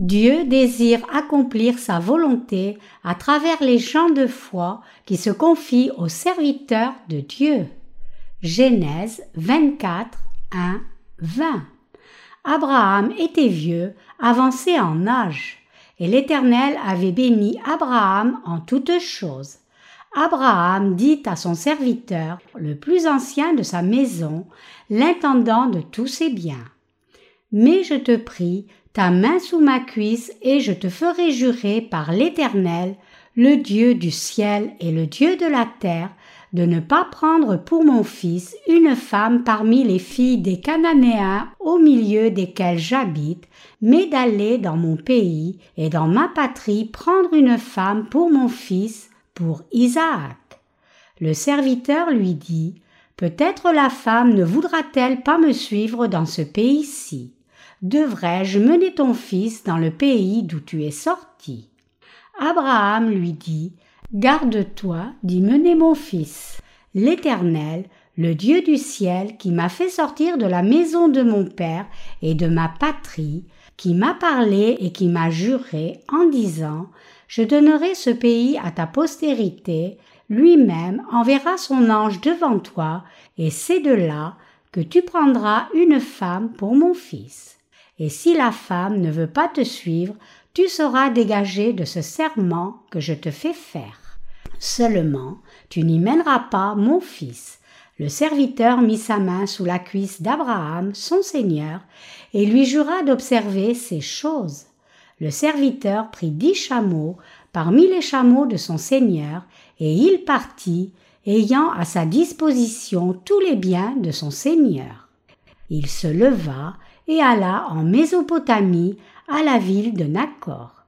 Dieu désire accomplir sa volonté à travers les gens de foi qui se confient aux serviteurs de Dieu. Genèse 24, 1, 20. Abraham était vieux, avancé en âge, et l'Éternel avait béni Abraham en toutes choses. Abraham dit à son serviteur, le plus ancien de sa maison, l'intendant de tous ses biens. Mais je te prie, ta main sous ma cuisse, et je te ferai jurer par l'Éternel, le Dieu du ciel et le Dieu de la terre, de ne pas prendre pour mon fils une femme parmi les filles des Cananéens au milieu desquels j'habite, mais d'aller dans mon pays et dans ma patrie prendre une femme pour mon fils, pour Isaac. Le serviteur lui dit, Peut-être la femme ne voudra-t-elle pas me suivre dans ce pays-ci. Devrais-je mener ton fils dans le pays d'où tu es sorti? Abraham lui dit, Garde-toi d'y mener mon fils. L'Éternel, le Dieu du ciel, qui m'a fait sortir de la maison de mon père et de ma patrie, qui m'a parlé et qui m'a juré en disant Je donnerai ce pays à ta postérité, lui-même enverra son ange devant toi, et c'est de là que tu prendras une femme pour mon fils. Et si la femme ne veut pas te suivre, tu seras dégagé de ce serment que je te fais faire. Seulement, tu n'y mèneras pas mon fils. Le serviteur mit sa main sous la cuisse d'Abraham, son seigneur, et lui jura d'observer ces choses. Le serviteur prit dix chameaux parmi les chameaux de son seigneur, et il partit, ayant à sa disposition tous les biens de son seigneur. Il se leva et alla en Mésopotamie à la ville de Nacor.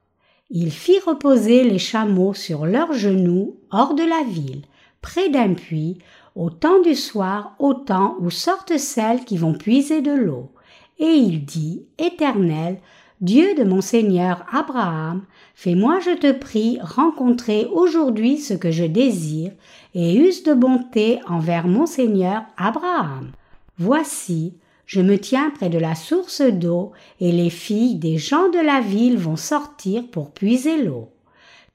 Il fit reposer les chameaux sur leurs genoux hors de la ville, près d'un puits, au temps du soir, au temps où sortent celles qui vont puiser de l'eau. Et il dit, Éternel, Dieu de mon Seigneur Abraham, fais-moi, je te prie, rencontrer aujourd'hui ce que je désire, et use de bonté envers mon Seigneur Abraham. Voici, je me tiens près de la source d'eau, et les filles des gens de la ville vont sortir pour puiser l'eau.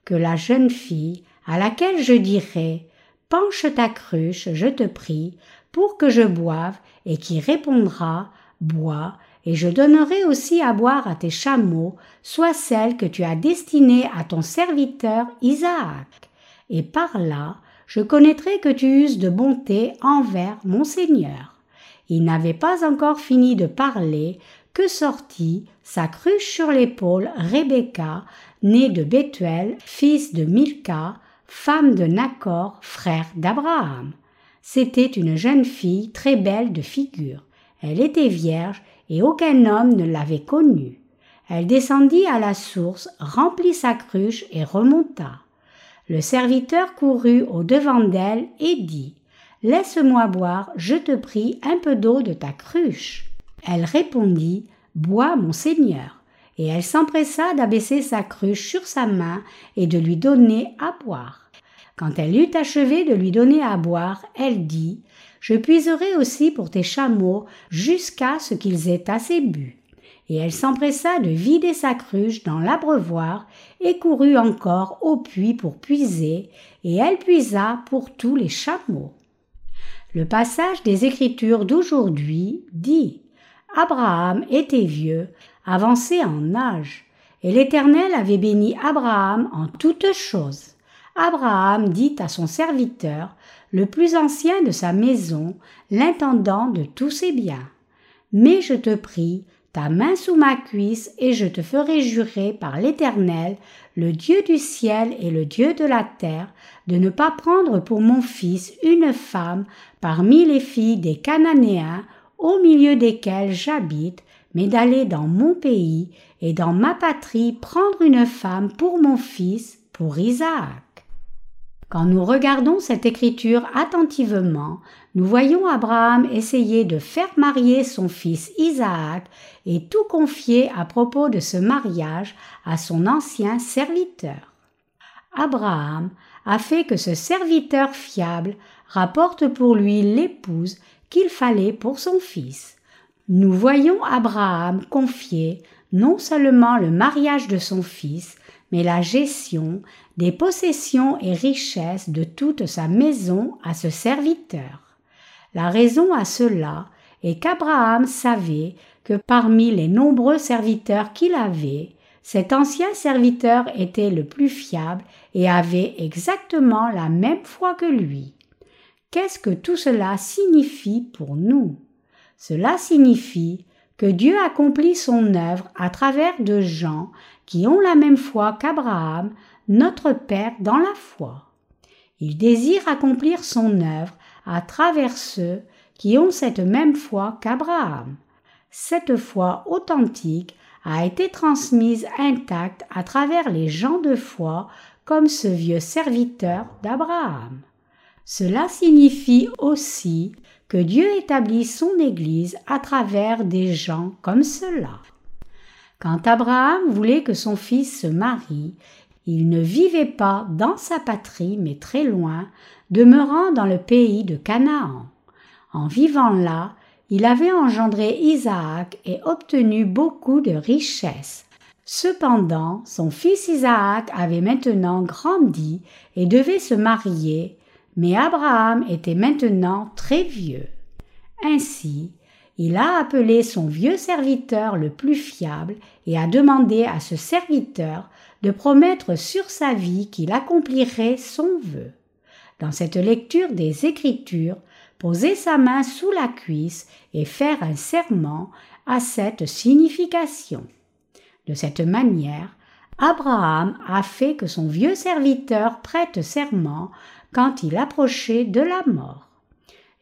Que la jeune fille, à laquelle je dirai Penche ta cruche, je te prie, pour que je boive, et qui répondra Bois, et je donnerai aussi à boire à tes chameaux, soit celle que tu as destinée à ton serviteur Isaac. Et par là, je connaîtrai que tu uses de bonté envers mon Seigneur. Il n'avait pas encore fini de parler que sortit, sa cruche sur l'épaule, Rebecca, née de Bethuel, fils de Milka, femme de Nacor, frère d'Abraham. C'était une jeune fille très belle de figure. Elle était vierge et aucun homme ne l'avait connue. Elle descendit à la source, remplit sa cruche et remonta. Le serviteur courut au devant d'elle et dit Laisse-moi boire, je te prie, un peu d'eau de ta cruche. Elle répondit Bois, mon Seigneur. Et elle s'empressa d'abaisser sa cruche sur sa main et de lui donner à boire. Quand elle eut achevé de lui donner à boire, elle dit Je puiserai aussi pour tes chameaux jusqu'à ce qu'ils aient assez bu. Et elle s'empressa de vider sa cruche dans l'abreuvoir et courut encore au puits pour puiser, et elle puisa pour tous les chameaux. Le passage des Écritures d'aujourd'hui dit Abraham était vieux, avancé en âge, et l'Éternel avait béni Abraham en toutes choses. Abraham dit à son serviteur, le plus ancien de sa maison, l'intendant de tous ses biens. Mais je te prie, ta main sous ma cuisse, et je te ferai jurer par l'Éternel, le Dieu du ciel et le Dieu de la terre, de ne pas prendre pour mon fils une femme parmi les filles des Cananéens, au milieu desquels j'habite, mais d'aller dans mon pays et dans ma patrie prendre une femme pour mon fils, pour Isaac. Quand nous regardons cette écriture attentivement, nous voyons Abraham essayer de faire marier son fils Isaac et tout confier à propos de ce mariage à son ancien serviteur. Abraham a fait que ce serviteur fiable rapporte pour lui l'épouse qu'il fallait pour son fils. Nous voyons Abraham confier non seulement le mariage de son fils, mais la gestion des possessions et richesses de toute sa maison à ce serviteur. La raison à cela est qu'Abraham savait que parmi les nombreux serviteurs qu'il avait, cet ancien serviteur était le plus fiable et avait exactement la même foi que lui. Qu'est-ce que tout cela signifie pour nous? Cela signifie que Dieu accomplit son œuvre à travers de gens qui ont la même foi qu'Abraham, notre Père dans la foi. Il désire accomplir son œuvre à travers ceux qui ont cette même foi qu'Abraham. Cette foi authentique a été transmise intacte à travers les gens de foi comme ce vieux serviteur d'Abraham. Cela signifie aussi que Dieu établit son Église à travers des gens comme cela. Quand Abraham voulait que son fils se marie, il ne vivait pas dans sa patrie mais très loin, demeurant dans le pays de Canaan. En vivant là, il avait engendré Isaac et obtenu beaucoup de richesses. Cependant, son fils Isaac avait maintenant grandi et devait se marier, mais Abraham était maintenant très vieux. Ainsi, il a appelé son vieux serviteur le plus fiable et a demandé à ce serviteur de promettre sur sa vie qu'il accomplirait son vœu. Dans cette lecture des Écritures, poser sa main sous la cuisse et faire un serment a cette signification. De cette manière, Abraham a fait que son vieux serviteur prête serment quand il approchait de la mort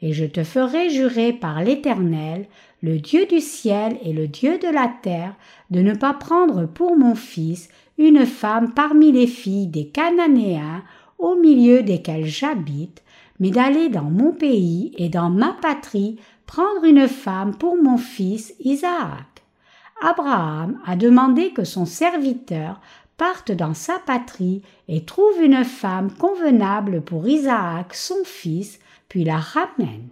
et je te ferai jurer par l'Éternel, le Dieu du ciel et le Dieu de la terre, de ne pas prendre pour mon fils une femme parmi les filles des Cananéens au milieu desquels j'habite, mais d'aller dans mon pays et dans ma patrie prendre une femme pour mon fils Isaac. Abraham a demandé que son serviteur parte dans sa patrie et trouve une femme convenable pour Isaac son fils, puis la ramène.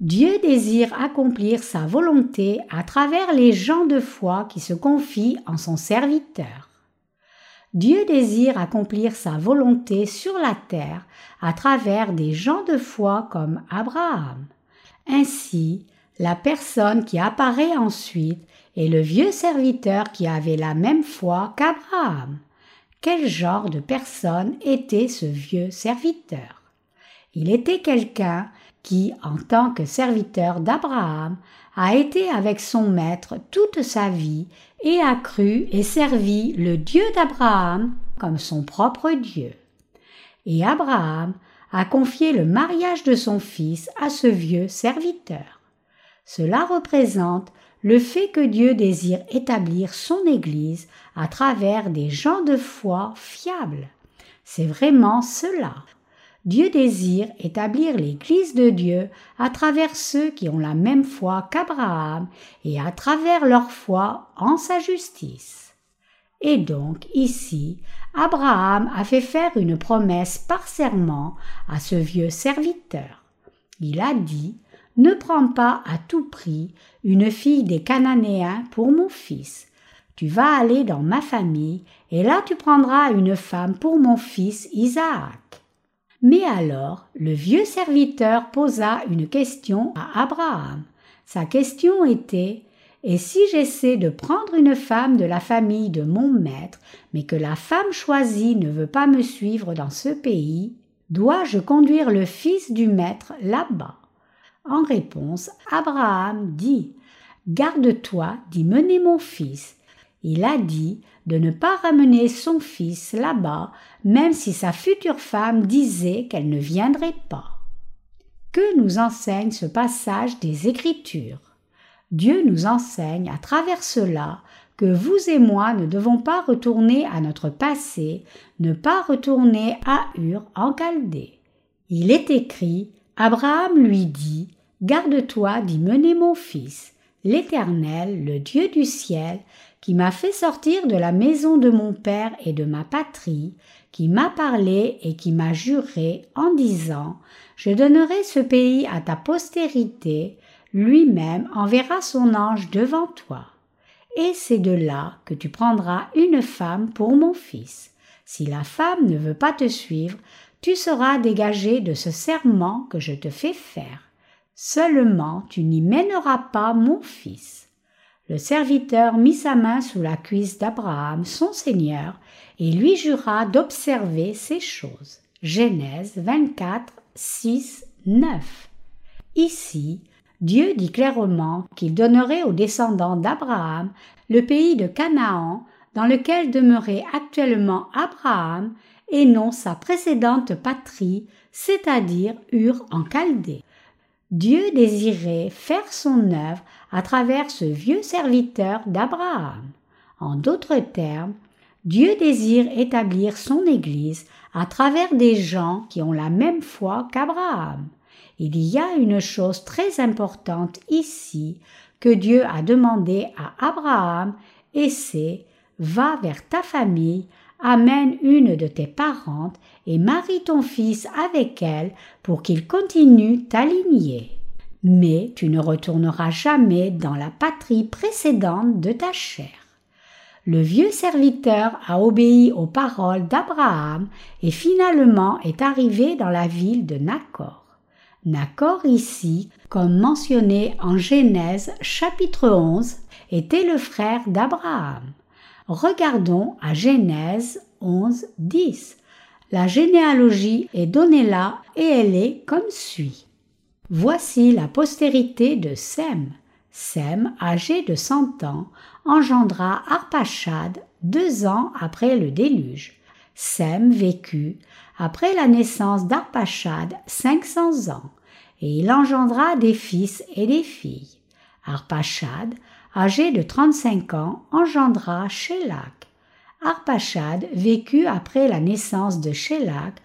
Dieu désire accomplir sa volonté à travers les gens de foi qui se confient en son serviteur. Dieu désire accomplir sa volonté sur la terre à travers des gens de foi comme Abraham. Ainsi, la personne qui apparaît ensuite est le vieux serviteur qui avait la même foi qu'Abraham. Quel genre de personne était ce vieux serviteur? Il était quelqu'un qui, en tant que serviteur d'Abraham, a été avec son maître toute sa vie et a cru et servi le Dieu d'Abraham comme son propre Dieu. Et Abraham a confié le mariage de son fils à ce vieux serviteur. Cela représente le fait que Dieu désire établir son Église à travers des gens de foi fiables. C'est vraiment cela. Dieu désire établir l'Église de Dieu à travers ceux qui ont la même foi qu'Abraham et à travers leur foi en sa justice. Et donc ici, Abraham a fait faire une promesse par serment à ce vieux serviteur. Il a dit Ne prends pas à tout prix une fille des Cananéens pour mon fils. Tu vas aller dans ma famille, et là tu prendras une femme pour mon fils Isaac. Mais alors le vieux serviteur posa une question à Abraham. Sa question était Et si j'essaie de prendre une femme de la famille de mon maître, mais que la femme choisie ne veut pas me suivre dans ce pays, dois-je conduire le fils du maître là-bas? En réponse, Abraham dit Garde-toi d'y mener mon fils. Il a dit de ne pas ramener son fils là-bas, même si sa future femme disait qu'elle ne viendrait pas. Que nous enseigne ce passage des Écritures? Dieu nous enseigne à travers cela que vous et moi ne devons pas retourner à notre passé, ne pas retourner à Ur en Chaldée. Il est écrit Abraham lui dit Garde-toi d'y mener mon fils. L'Éternel, le Dieu du ciel, qui m'a fait sortir de la maison de mon père et de ma patrie, qui m'a parlé et qui m'a juré en disant Je donnerai ce pays à ta postérité, lui-même enverra son ange devant toi. et c'est de là que tu prendras une femme pour mon fils. Si la femme ne veut pas te suivre, tu seras dégagé de ce serment que je te fais faire. Seulement tu n'y mèneras pas mon fils. Le serviteur mit sa main sous la cuisse d'Abraham, son Seigneur, et lui jura d'observer ces choses. Genèse 24, 6, 9. Ici, Dieu dit clairement qu'il donnerait aux descendants d'Abraham le pays de Canaan dans lequel demeurait actuellement Abraham et non sa précédente patrie, c'est-à-dire Ur en Chaldée. Dieu désirait faire son œuvre à travers ce vieux serviteur d'Abraham. En d'autres termes, Dieu désire établir son Église à travers des gens qui ont la même foi qu'Abraham. Il y a une chose très importante ici que Dieu a demandé à Abraham et c'est Va vers ta famille, amène une de tes parentes et marie ton fils avec elle pour qu'il continue ta lignée. Mais tu ne retourneras jamais dans la patrie précédente de ta chair. Le vieux serviteur a obéi aux paroles d'Abraham et finalement est arrivé dans la ville de Nacor. Nacor ici, comme mentionné en Genèse chapitre 11, était le frère d'Abraham. Regardons à Genèse 11, 10. La généalogie est donnée là et elle est comme suit. Voici la postérité de Sem. Sem, âgé de cent ans, engendra Arpachad deux ans après le déluge. Sem vécut, après la naissance d'Arpachad, cinq cents ans et il engendra des fils et des filles. Arpachad, âgé de trente-cinq ans, engendra Shélak. Arpachad vécut après la naissance de Shélak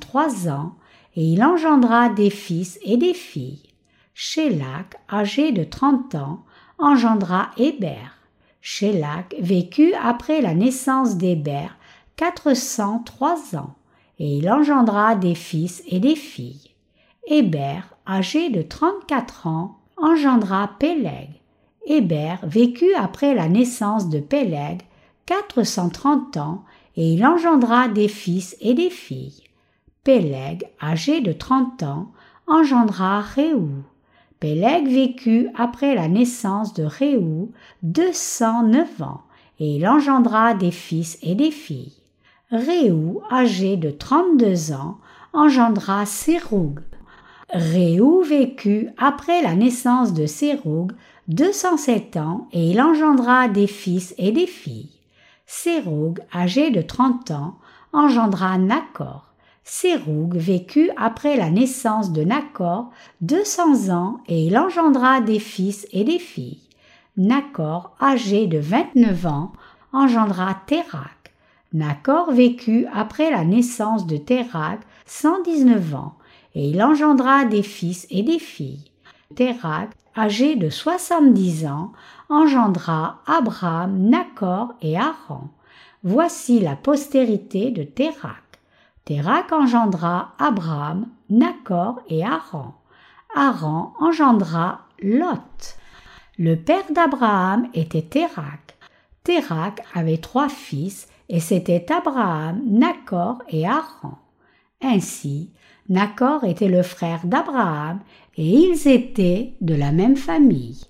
trois ans, et il engendra des fils et des filles. Shélak, âgé de trente ans, engendra Héber. Shélak vécut après la naissance d'Héber trois ans, et il engendra des fils et des filles. Héber, âgé de 34 ans, engendra Péleg. Héber vécut après la naissance de Péleg 430 ans et il engendra des fils et des filles. Péleg, âgé de 30 ans, engendra Réou. Péleg vécut après la naissance de Réou 209 ans et il engendra des fils et des filles. Réou, âgé de 32 ans, engendra Séroug. Réou vécut après la naissance de Séroug 207 ans et il engendra des fils et des filles. Séroug, âgé de 30 ans, engendra Nacor. Séroug vécut après la naissance de Nacor 200 ans et il engendra des fils et des filles. Nacor, âgé de 29 ans, engendra Térac. Nacor vécut après la naissance de Térac 119 ans et il engendra des fils et des filles. Térac, âgé de soixante-dix ans, engendra Abraham, Nacor et Haran. Voici la postérité de Térac. Térac engendra Abraham, Nacor et Haran. Haran engendra Lot. Le père d'Abraham était Térac. Térac avait trois fils et c'était Abraham, Nacor et Haran. Ainsi, Nacor était le frère d'Abraham et ils étaient de la même famille.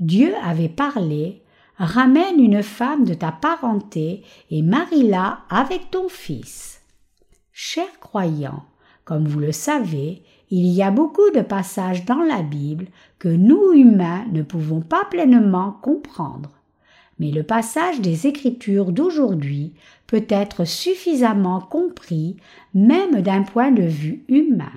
Dieu avait parlé Ramène une femme de ta parenté et marie-la avec ton fils. Chers croyants, comme vous le savez, il y a beaucoup de passages dans la Bible que nous humains ne pouvons pas pleinement comprendre mais le passage des Écritures d'aujourd'hui peut être suffisamment compris même d'un point de vue humain.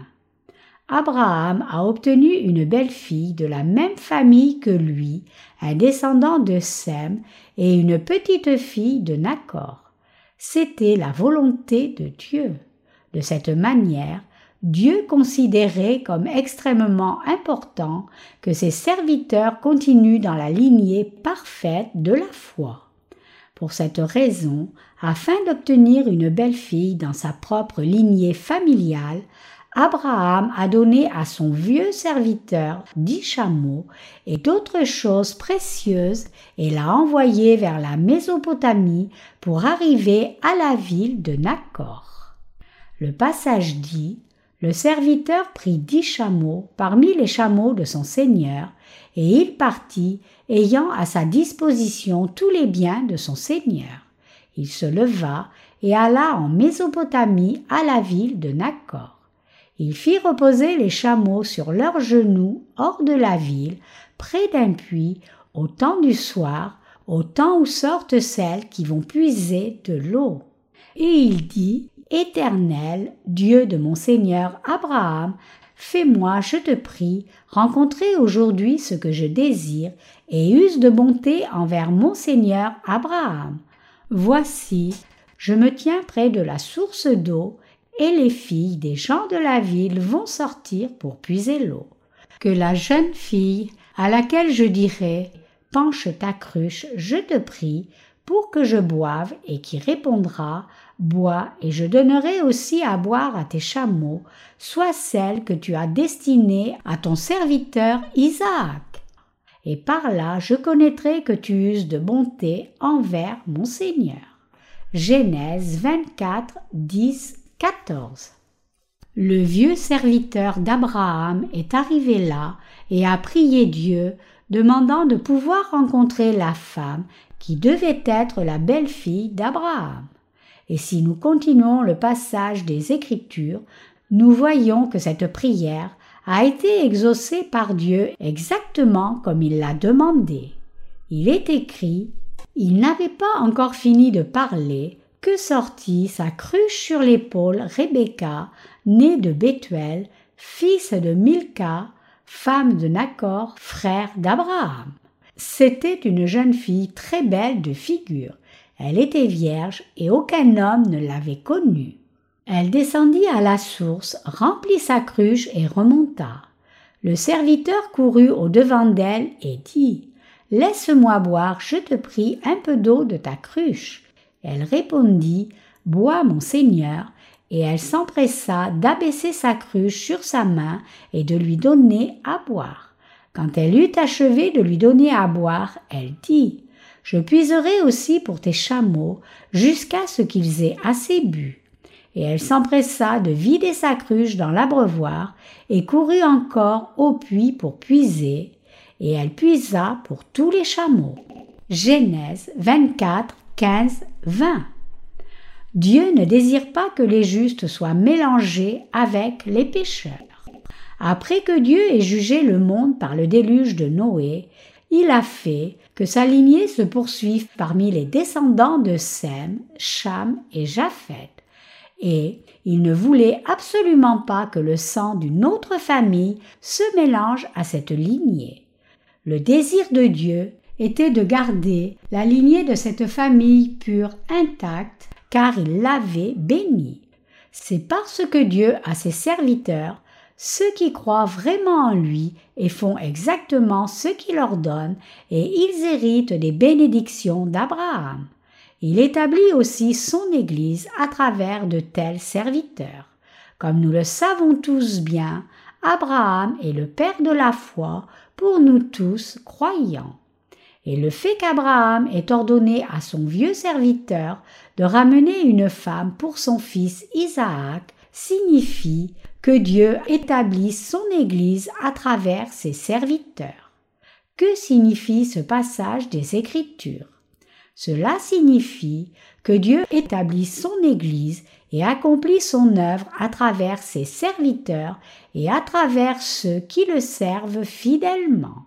Abraham a obtenu une belle-fille de la même famille que lui, un descendant de Sem et une petite fille de Nacor. C'était la volonté de Dieu. De cette manière, Dieu considérait comme extrêmement important que ses serviteurs continuent dans la lignée parfaite de la foi. Pour cette raison, afin d'obtenir une belle-fille dans sa propre lignée familiale, Abraham a donné à son vieux serviteur dix chameaux et d'autres choses précieuses et l'a envoyé vers la Mésopotamie pour arriver à la ville de Nacor. Le passage dit Le serviteur prit dix chameaux parmi les chameaux de son seigneur, et il partit, ayant à sa disposition tous les biens de son seigneur. Il se leva et alla en Mésopotamie à la ville de Nacor. Il fit reposer les chameaux sur leurs genoux hors de la ville, près d'un puits, au temps du soir, au temps où sortent celles qui vont puiser de l'eau. Et il dit, Éternel, Dieu de mon Seigneur Abraham, fais-moi, je te prie, rencontrer aujourd'hui ce que je désire, et use de bonté envers mon Seigneur Abraham. Voici, je me tiens près de la source d'eau, et les filles des gens de la ville vont sortir pour puiser l'eau. Que la jeune fille, à laquelle je dirai Penche ta cruche, je te prie, pour que je boive, et qui répondra Bois, et je donnerai aussi à boire à tes chameaux, soit celle que tu as destinée à ton serviteur Isaac. Et par là je connaîtrai que tu uses de bonté envers mon Seigneur. Genèse 24, 10 14. Le vieux serviteur d'Abraham est arrivé là et a prié Dieu, demandant de pouvoir rencontrer la femme qui devait être la belle-fille d'Abraham. Et si nous continuons le passage des Écritures, nous voyons que cette prière a été exaucée par Dieu exactement comme il l'a demandé. Il est écrit Il n'avait pas encore fini de parler que sortit sa cruche sur l'épaule Rebecca, née de Bethuel, fils de Milka, femme de Nacor, frère d'Abraham. C'était une jeune fille très belle de figure. Elle était vierge et aucun homme ne l'avait connue. Elle descendit à la source, remplit sa cruche et remonta. Le serviteur courut au devant d'elle et dit Laisse-moi boire, je te prie, un peu d'eau de ta cruche. Elle répondit Bois, mon Seigneur, et elle s'empressa d'abaisser sa cruche sur sa main et de lui donner à boire. Quand elle eut achevé de lui donner à boire, elle dit Je puiserai aussi pour tes chameaux jusqu'à ce qu'ils aient assez bu. Et elle s'empressa de vider sa cruche dans l'abreuvoir et courut encore au puits pour puiser, et elle puisa pour tous les chameaux. Genèse 24, 15, 20. Dieu ne désire pas que les justes soient mélangés avec les pécheurs. Après que Dieu ait jugé le monde par le déluge de Noé, il a fait que sa lignée se poursuive parmi les descendants de Sem, Cham et Japhet. Et il ne voulait absolument pas que le sang d'une autre famille se mélange à cette lignée. Le désir de Dieu était de garder la lignée de cette famille pure intacte, car il l'avait bénie. C'est parce que Dieu a ses serviteurs, ceux qui croient vraiment en lui et font exactement ce qu'il ordonne, et ils héritent des bénédictions d'Abraham. Il établit aussi son Église à travers de tels serviteurs. Comme nous le savons tous bien, Abraham est le Père de la foi pour nous tous croyants. Et le fait qu'Abraham ait ordonné à son vieux serviteur de ramener une femme pour son fils Isaac signifie que Dieu établit son Église à travers ses serviteurs. Que signifie ce passage des Écritures? Cela signifie que Dieu établit son Église et accomplit son œuvre à travers ses serviteurs et à travers ceux qui le servent fidèlement.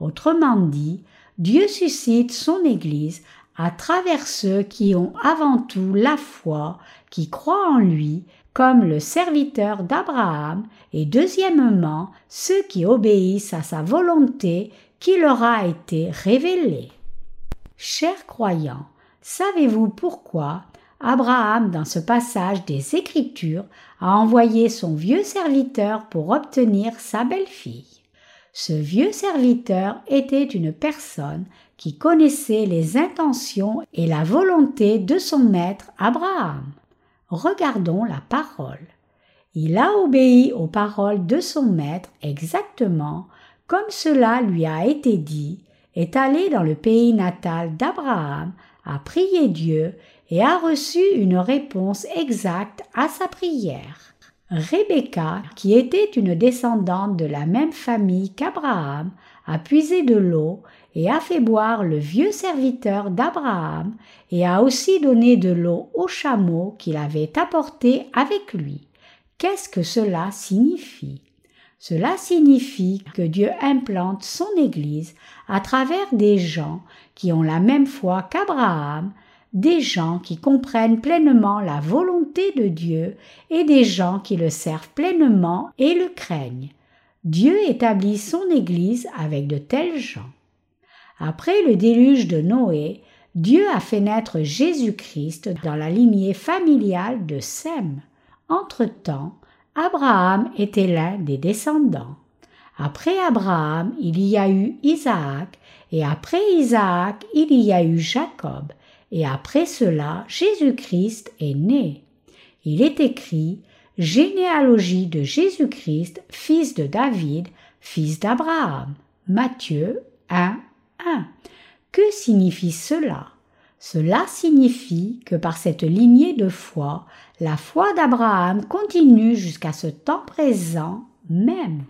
Autrement dit, Dieu suscite son Église à travers ceux qui ont avant tout la foi, qui croient en lui, comme le serviteur d'Abraham, et deuxièmement ceux qui obéissent à sa volonté qui leur a été révélée. Chers croyants, savez-vous pourquoi Abraham, dans ce passage des Écritures, a envoyé son vieux serviteur pour obtenir sa belle-fille? Ce vieux serviteur était une personne qui connaissait les intentions et la volonté de son maître Abraham. Regardons la parole. Il a obéi aux paroles de son maître exactement comme cela lui a été dit, est allé dans le pays natal d'Abraham, a prié Dieu et a reçu une réponse exacte à sa prière. Rebecca, qui était une descendante de la même famille qu'Abraham, a puisé de l'eau et a fait boire le vieux serviteur d'Abraham et a aussi donné de l'eau au chameau qu'il avait apporté avec lui. Qu'est-ce que cela signifie? Cela signifie que Dieu implante son Église à travers des gens qui ont la même foi qu'Abraham, des gens qui comprennent pleinement la volonté de Dieu et des gens qui le servent pleinement et le craignent. Dieu établit son Église avec de tels gens. Après le déluge de Noé, Dieu a fait naître Jésus-Christ dans la lignée familiale de Sem. Entre-temps, Abraham était l'un des descendants. Après Abraham, il y a eu Isaac, et après Isaac, il y a eu Jacob, et après cela, Jésus-Christ est né. Il est écrit Généalogie de Jésus-Christ, fils de David, fils d'Abraham. Matthieu 1, 1. Que signifie cela? Cela signifie que par cette lignée de foi, la foi d'Abraham continue jusqu'à ce temps présent même.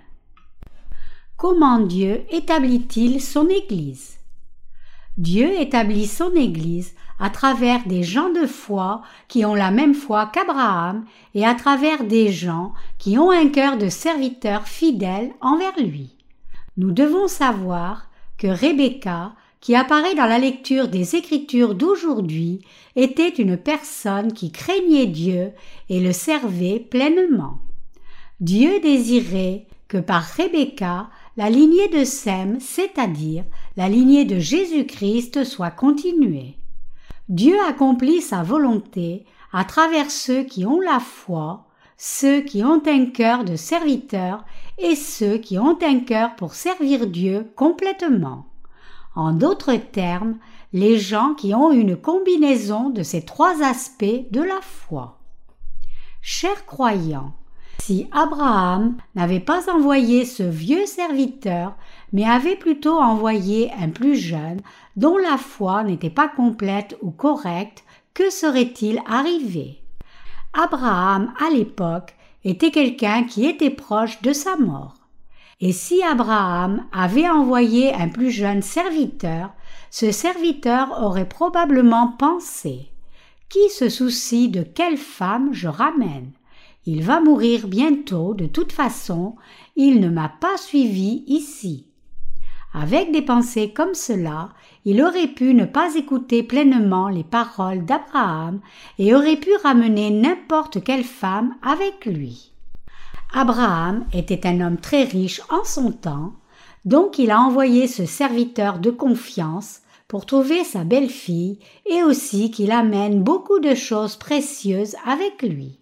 Comment Dieu établit-il son Église? Dieu établit son Église à travers des gens de foi qui ont la même foi qu'Abraham et à travers des gens qui ont un cœur de serviteur fidèle envers lui. Nous devons savoir que Rebecca qui apparaît dans la lecture des Écritures d'aujourd'hui, était une personne qui craignait Dieu et le servait pleinement. Dieu désirait que par Rebecca, la lignée de Sem, c'est-à-dire la lignée de Jésus-Christ, soit continuée. Dieu accomplit sa volonté à travers ceux qui ont la foi, ceux qui ont un cœur de serviteur et ceux qui ont un cœur pour servir Dieu complètement. En d'autres termes, les gens qui ont une combinaison de ces trois aspects de la foi. Chers croyants, si Abraham n'avait pas envoyé ce vieux serviteur, mais avait plutôt envoyé un plus jeune, dont la foi n'était pas complète ou correcte, que serait-il arrivé? Abraham, à l'époque, était quelqu'un qui était proche de sa mort. Et si Abraham avait envoyé un plus jeune serviteur, ce serviteur aurait probablement pensé Qui se soucie de quelle femme je ramène? Il va mourir bientôt, de toute façon, il ne m'a pas suivi ici. Avec des pensées comme cela, il aurait pu ne pas écouter pleinement les paroles d'Abraham et aurait pu ramener n'importe quelle femme avec lui. Abraham était un homme très riche en son temps, donc il a envoyé ce serviteur de confiance pour trouver sa belle-fille et aussi qu'il amène beaucoup de choses précieuses avec lui.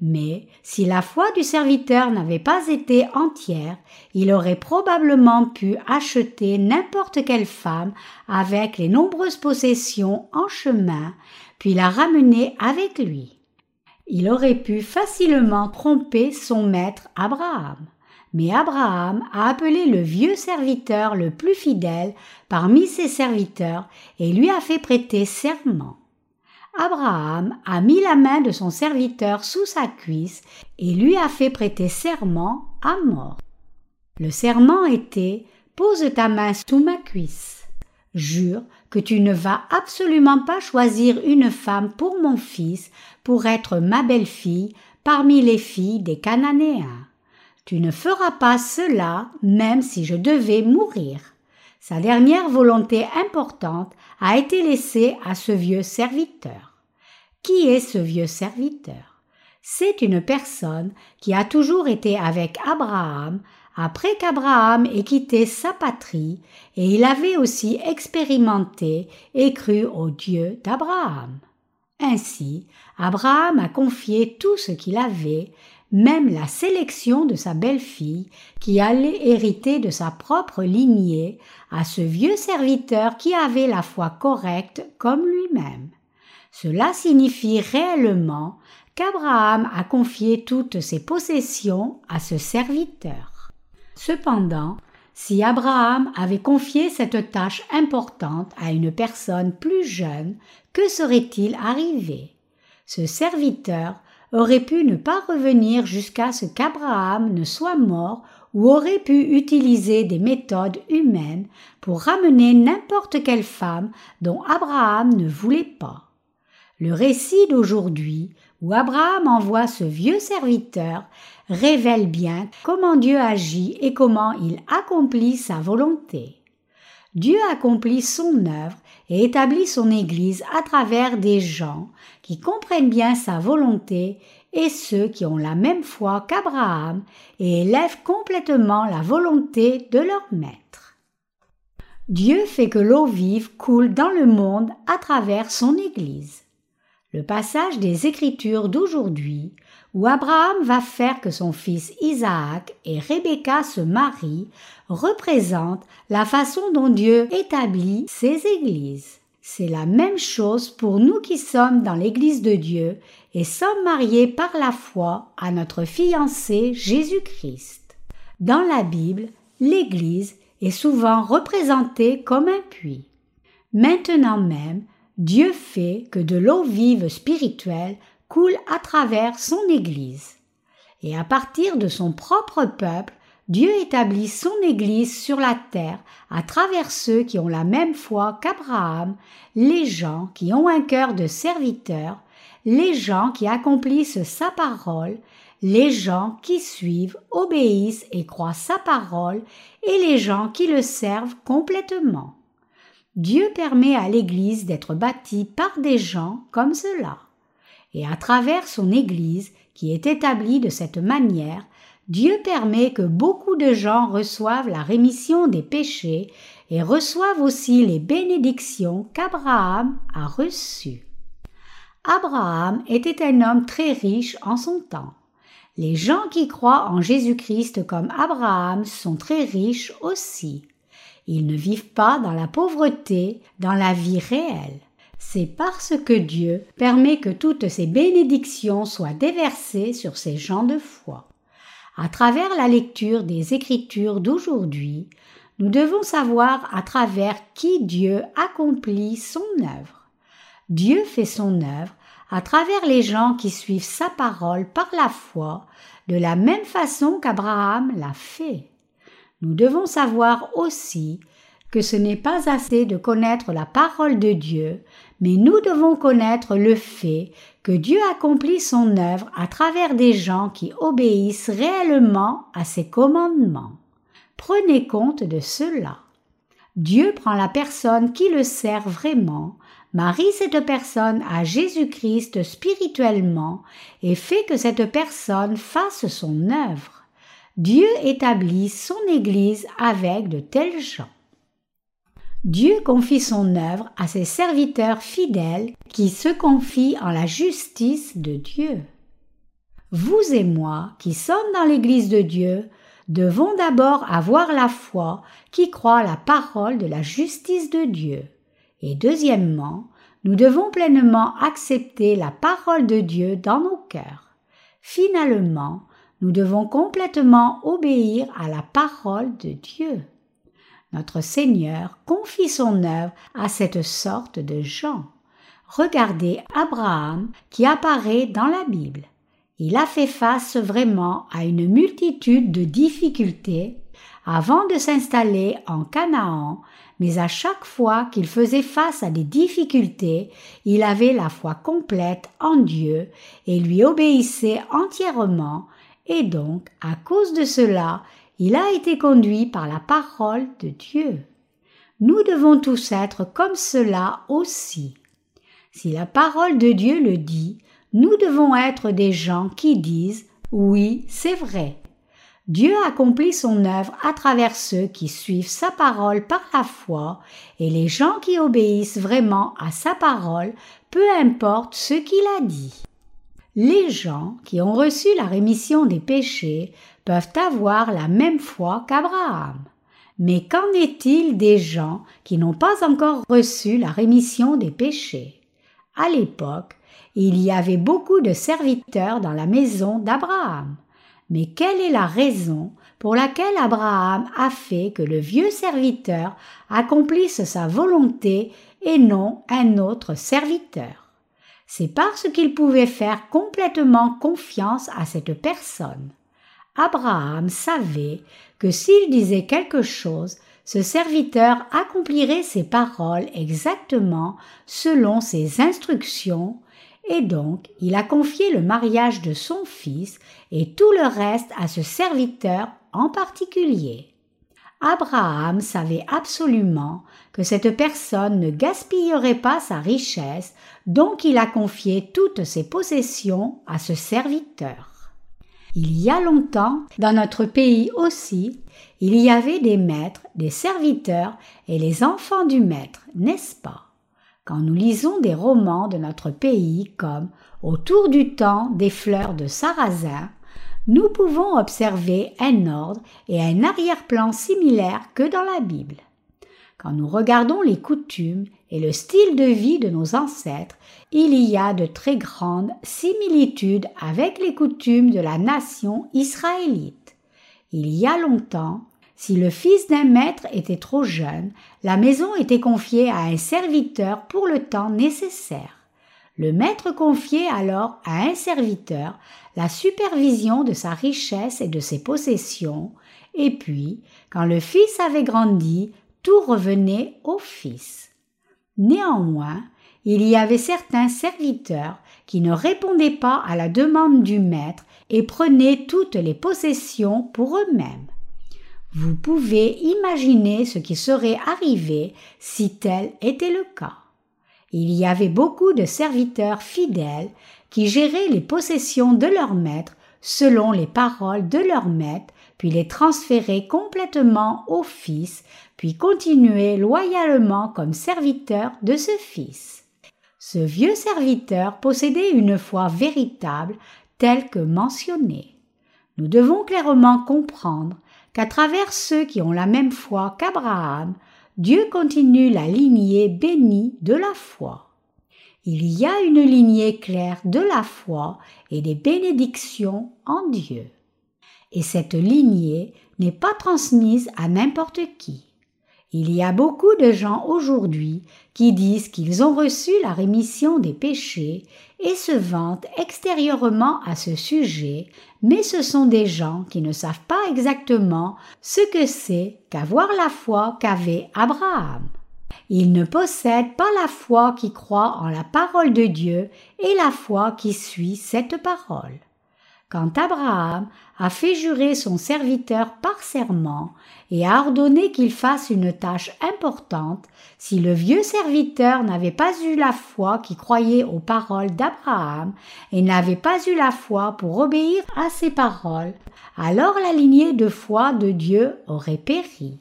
Mais si la foi du serviteur n'avait pas été entière, il aurait probablement pu acheter n'importe quelle femme avec les nombreuses possessions en chemin, puis la ramener avec lui il aurait pu facilement tromper son maître Abraham. Mais Abraham a appelé le vieux serviteur le plus fidèle parmi ses serviteurs et lui a fait prêter serment. Abraham a mis la main de son serviteur sous sa cuisse et lui a fait prêter serment à mort. Le serment était Pose ta main sous ma cuisse. Jure que tu ne vas absolument pas choisir une femme pour mon fils, pour être ma belle-fille, parmi les filles des Cananéens. Tu ne feras pas cela même si je devais mourir. Sa dernière volonté importante a été laissée à ce vieux serviteur. Qui est ce vieux serviteur? C'est une personne qui a toujours été avec Abraham, après qu'Abraham ait quitté sa patrie, et il avait aussi expérimenté et cru au Dieu d'Abraham. Ainsi, Abraham a confié tout ce qu'il avait, même la sélection de sa belle-fille, qui allait hériter de sa propre lignée, à ce vieux serviteur qui avait la foi correcte comme lui-même. Cela signifie réellement qu'Abraham a confié toutes ses possessions à ce serviteur. Cependant, si Abraham avait confié cette tâche importante à une personne plus jeune, que serait-il arrivé? Ce serviteur aurait pu ne pas revenir jusqu'à ce qu'Abraham ne soit mort ou aurait pu utiliser des méthodes humaines pour ramener n'importe quelle femme dont Abraham ne voulait pas. Le récit d'aujourd'hui, où Abraham envoie ce vieux serviteur, révèle bien comment Dieu agit et comment il accomplit sa volonté. Dieu accomplit son œuvre et établit son Église à travers des gens qui comprennent bien sa volonté et ceux qui ont la même foi qu'Abraham et élèvent complètement la volonté de leur maître. Dieu fait que l'eau vive coule dans le monde à travers son Église. Le passage des Écritures d'aujourd'hui, où Abraham va faire que son fils Isaac et Rebecca se marient, représente la façon dont Dieu établit ses églises. C'est la même chose pour nous qui sommes dans l'Église de Dieu et sommes mariés par la foi à notre fiancé Jésus-Christ. Dans la Bible, l'Église est souvent représentée comme un puits. Maintenant même, Dieu fait que de l'eau vive spirituelle coule à travers son Église. Et à partir de son propre peuple, Dieu établit son Église sur la terre à travers ceux qui ont la même foi qu'Abraham, les gens qui ont un cœur de serviteur, les gens qui accomplissent sa parole, les gens qui suivent, obéissent et croient sa parole, et les gens qui le servent complètement. Dieu permet à l'Église d'être bâtie par des gens comme cela. Et à travers son Église, qui est établie de cette manière, Dieu permet que beaucoup de gens reçoivent la rémission des péchés et reçoivent aussi les bénédictions qu'Abraham a reçues. Abraham était un homme très riche en son temps. Les gens qui croient en Jésus-Christ comme Abraham sont très riches aussi. Ils ne vivent pas dans la pauvreté, dans la vie réelle. C'est parce que Dieu permet que toutes ces bénédictions soient déversées sur ces gens de foi. À travers la lecture des Écritures d'aujourd'hui, nous devons savoir à travers qui Dieu accomplit son œuvre. Dieu fait son œuvre à travers les gens qui suivent sa parole par la foi, de la même façon qu'Abraham l'a fait. Nous devons savoir aussi que ce n'est pas assez de connaître la parole de Dieu, mais nous devons connaître le fait que Dieu accomplit son œuvre à travers des gens qui obéissent réellement à ses commandements. Prenez compte de cela. Dieu prend la personne qui le sert vraiment, marie cette personne à Jésus-Christ spirituellement et fait que cette personne fasse son œuvre. Dieu établit son Église avec de tels gens. Dieu confie son œuvre à ses serviteurs fidèles qui se confient en la justice de Dieu. Vous et moi, qui sommes dans l'Église de Dieu, devons d'abord avoir la foi qui croit la parole de la justice de Dieu. Et deuxièmement, nous devons pleinement accepter la parole de Dieu dans nos cœurs. Finalement, nous devons complètement obéir à la parole de Dieu. Notre Seigneur confie son œuvre à cette sorte de gens. Regardez Abraham qui apparaît dans la Bible. Il a fait face vraiment à une multitude de difficultés avant de s'installer en Canaan, mais à chaque fois qu'il faisait face à des difficultés, il avait la foi complète en Dieu et lui obéissait entièrement et donc, à cause de cela, il a été conduit par la parole de Dieu. Nous devons tous être comme cela aussi. Si la parole de Dieu le dit, nous devons être des gens qui disent oui, c'est vrai. Dieu accomplit son œuvre à travers ceux qui suivent sa parole par la foi, et les gens qui obéissent vraiment à sa parole, peu importe ce qu'il a dit. Les gens qui ont reçu la rémission des péchés peuvent avoir la même foi qu'Abraham. Mais qu'en est-il des gens qui n'ont pas encore reçu la rémission des péchés? À l'époque, il y avait beaucoup de serviteurs dans la maison d'Abraham. Mais quelle est la raison pour laquelle Abraham a fait que le vieux serviteur accomplisse sa volonté et non un autre serviteur? C'est parce qu'il pouvait faire complètement confiance à cette personne. Abraham savait que s'il disait quelque chose, ce serviteur accomplirait ses paroles exactement selon ses instructions, et donc il a confié le mariage de son fils et tout le reste à ce serviteur en particulier. Abraham savait absolument que cette personne ne gaspillerait pas sa richesse, donc il a confié toutes ses possessions à ce serviteur. Il y a longtemps, dans notre pays aussi, il y avait des maîtres, des serviteurs et les enfants du maître, n'est-ce pas? Quand nous lisons des romans de notre pays comme Autour du temps des fleurs de sarrasin, nous pouvons observer un ordre et un arrière-plan similaires que dans la Bible. Quand nous regardons les coutumes et le style de vie de nos ancêtres, il y a de très grandes similitudes avec les coutumes de la nation israélite. Il y a longtemps, si le fils d'un maître était trop jeune, la maison était confiée à un serviteur pour le temps nécessaire. Le maître confiait alors à un serviteur la supervision de sa richesse et de ses possessions, et puis, quand le fils avait grandi, tout revenait au fils. Néanmoins, il y avait certains serviteurs qui ne répondaient pas à la demande du maître et prenaient toutes les possessions pour eux-mêmes. Vous pouvez imaginer ce qui serait arrivé si tel était le cas. Il y avait beaucoup de serviteurs fidèles qui géraient les possessions de leur maître selon les paroles de leur maître, puis les transféraient complètement au fils, puis continuaient loyalement comme serviteurs de ce fils. Ce vieux serviteur possédait une foi véritable telle que mentionnée. Nous devons clairement comprendre qu'à travers ceux qui ont la même foi qu'Abraham, Dieu continue la lignée bénie de la foi. Il y a une lignée claire de la foi et des bénédictions en Dieu. Et cette lignée n'est pas transmise à n'importe qui. Il y a beaucoup de gens aujourd'hui qui disent qu'ils ont reçu la rémission des péchés et se vantent extérieurement à ce sujet, mais ce sont des gens qui ne savent pas exactement ce que c'est qu'avoir la foi qu'avait Abraham. Ils ne possèdent pas la foi qui croit en la parole de Dieu et la foi qui suit cette parole. Quand Abraham a fait jurer son serviteur par serment et a ordonné qu'il fasse une tâche importante, si le vieux serviteur n'avait pas eu la foi qui croyait aux paroles d'Abraham et n'avait pas eu la foi pour obéir à ses paroles, alors la lignée de foi de Dieu aurait péri.